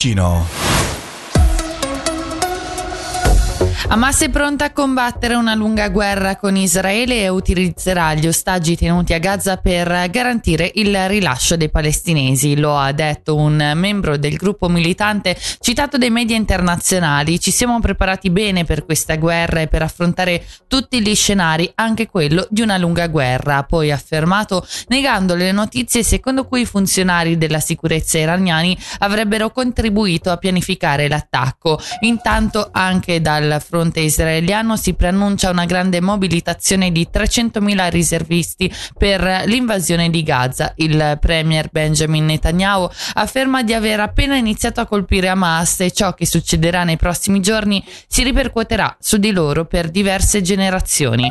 Gino. Hamas è pronta a combattere una lunga guerra con Israele e utilizzerà gli ostaggi tenuti a Gaza per garantire il rilascio dei palestinesi. Lo ha detto un membro del gruppo militante citato dai media internazionali. Ci siamo preparati bene per questa guerra e per affrontare tutti gli scenari, anche quello di una lunga guerra. Ha poi affermato, negando le notizie secondo cui i funzionari della sicurezza iraniani avrebbero contribuito a pianificare l'attacco. Intanto anche dal fronte fronte israeliano si preannuncia una grande mobilitazione di 300.000 riservisti per l'invasione di Gaza. Il premier Benjamin Netanyahu afferma di aver appena iniziato a colpire Hamas e ciò che succederà nei prossimi giorni si ripercuoterà su di loro per diverse generazioni.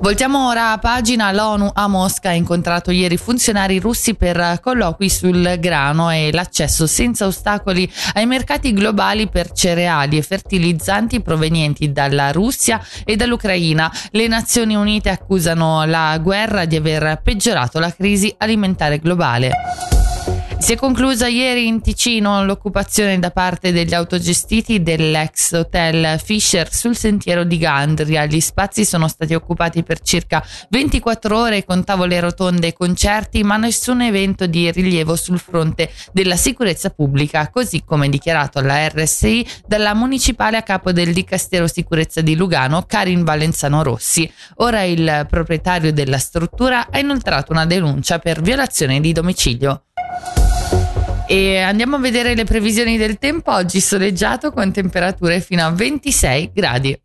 Voltiamo ora a pagina. L'ONU a Mosca ha incontrato ieri funzionari russi per colloqui sul grano e l'accesso senza ostacoli ai mercati globali per cereali e fertilizzanti provenienti dalla Russia e dall'Ucraina. Le Nazioni Unite accusano la guerra di aver peggiorato la crisi alimentare globale. Si è conclusa ieri in Ticino l'occupazione da parte degli autogestiti dell'ex hotel Fisher sul sentiero di Gandria. Gli spazi sono stati occupati per circa 24 ore con tavole rotonde e concerti, ma nessun evento di rilievo sul fronte della sicurezza pubblica, così come dichiarato alla RSI dalla municipale a capo del Dicastero Sicurezza di Lugano, Karin Valenzano Rossi. Ora il proprietario della struttura ha inoltrato una denuncia per violazione di domicilio. E andiamo a vedere le previsioni del tempo. Oggi soleggiato con temperature fino a 26 gradi.